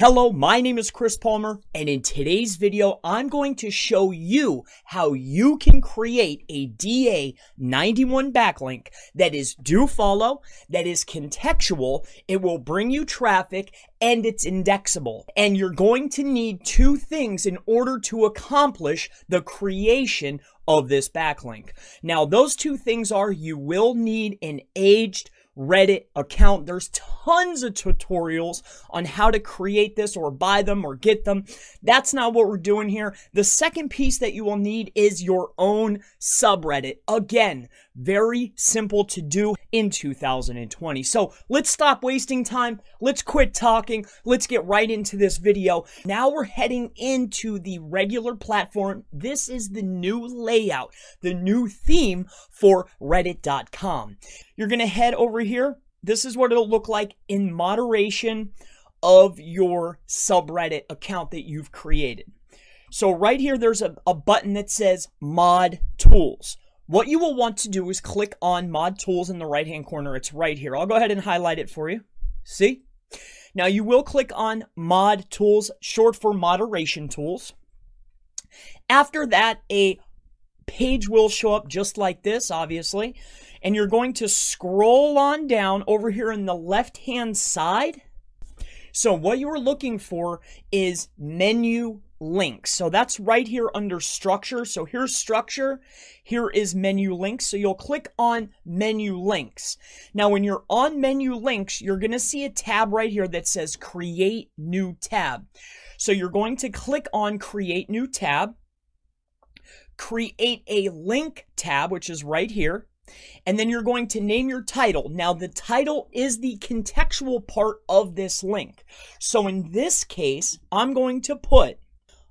Hello, my name is Chris Palmer, and in today's video, I'm going to show you how you can create a DA91 backlink that is do follow, that is contextual, it will bring you traffic, and it's indexable. And you're going to need two things in order to accomplish the creation of this backlink. Now, those two things are you will need an aged Reddit account. There's tons of tutorials on how to create this or buy them or get them. That's not what we're doing here. The second piece that you will need is your own subreddit. Again, very simple to do in 2020. So let's stop wasting time. Let's quit talking. Let's get right into this video. Now we're heading into the regular platform. This is the new layout, the new theme for reddit.com. You're going to head over here. This is what it'll look like in moderation of your subreddit account that you've created. So right here, there's a, a button that says mod tools. What you will want to do is click on Mod Tools in the right-hand corner. It's right here. I'll go ahead and highlight it for you. See? Now you will click on Mod Tools, short for Moderation Tools. After that, a page will show up just like this, obviously. And you're going to scroll on down over here in the left-hand side. So what you are looking for is menu links. So that's right here under structure. So here's structure. Here is menu links. So you'll click on menu links. Now, when you're on menu links, you're going to see a tab right here that says create new tab. So you're going to click on create new tab, create a link tab, which is right here. And then you're going to name your title. Now, the title is the contextual part of this link. So in this case, I'm going to put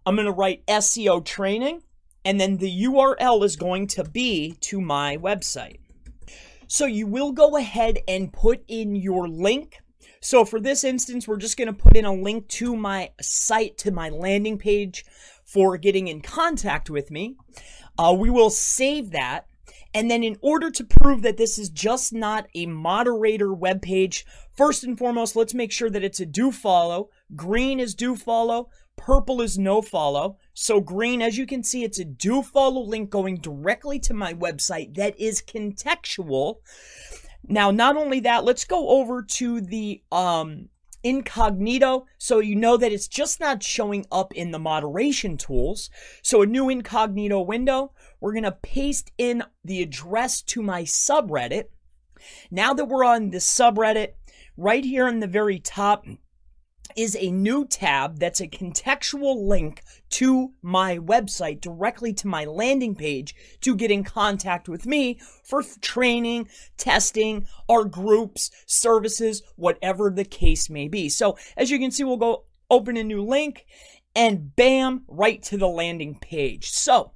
I'm going to write SEO training, and then the URL is going to be to my website. So you will go ahead and put in your link. So for this instance, we're just going to put in a link to my site, to my landing page for getting in contact with me. Uh, we will save that. And then in order to prove that this is just not a moderator web page, first and foremost, let's make sure that it's a do follow. Green is do follow. Purple is no follow. So green, as you can see, it's a do follow link going directly to my website that is contextual. Now, not only that, let's go over to the um, incognito so you know that it's just not showing up in the moderation tools. So a new incognito window, we're going to paste in the address to my subreddit. Now that we're on the subreddit, right here in the very top, is a new tab that's a contextual link to my website directly to my landing page to get in contact with me for training, testing, our groups, services, whatever the case may be. So as you can see, we'll go open a new link and bam, right to the landing page. So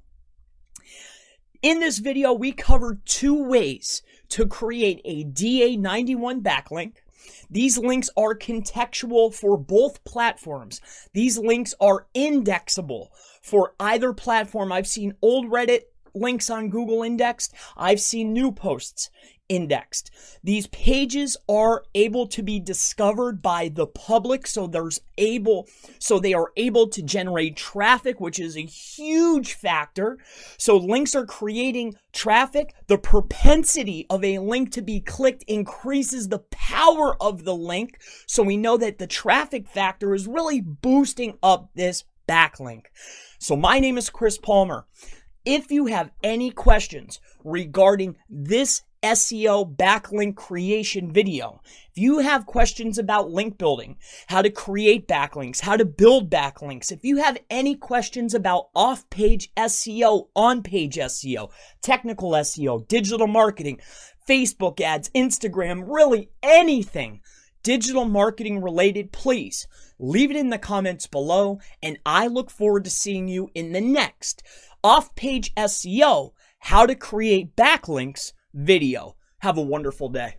in this video, we covered two ways to create a DA91 backlink these links are contextual for both platforms. These links are indexable for either platform. I've seen old Reddit links on Google indexed. I've seen new posts indexed. These pages are able to be discovered by the public so there's able so they are able to generate traffic which is a huge factor. So links are creating traffic. The propensity of a link to be clicked increases the power of the link. So we know that the traffic factor is really boosting up this backlink. So my name is Chris Palmer. If you have any questions regarding this SEO backlink creation video. If you have questions about link building, how to create backlinks, how to build backlinks, if you have any questions about off page SEO, on page SEO, technical SEO, digital marketing, Facebook ads, Instagram, really anything digital marketing related, please leave it in the comments below. And I look forward to seeing you in the next off page SEO, how to create backlinks video. Have a wonderful day.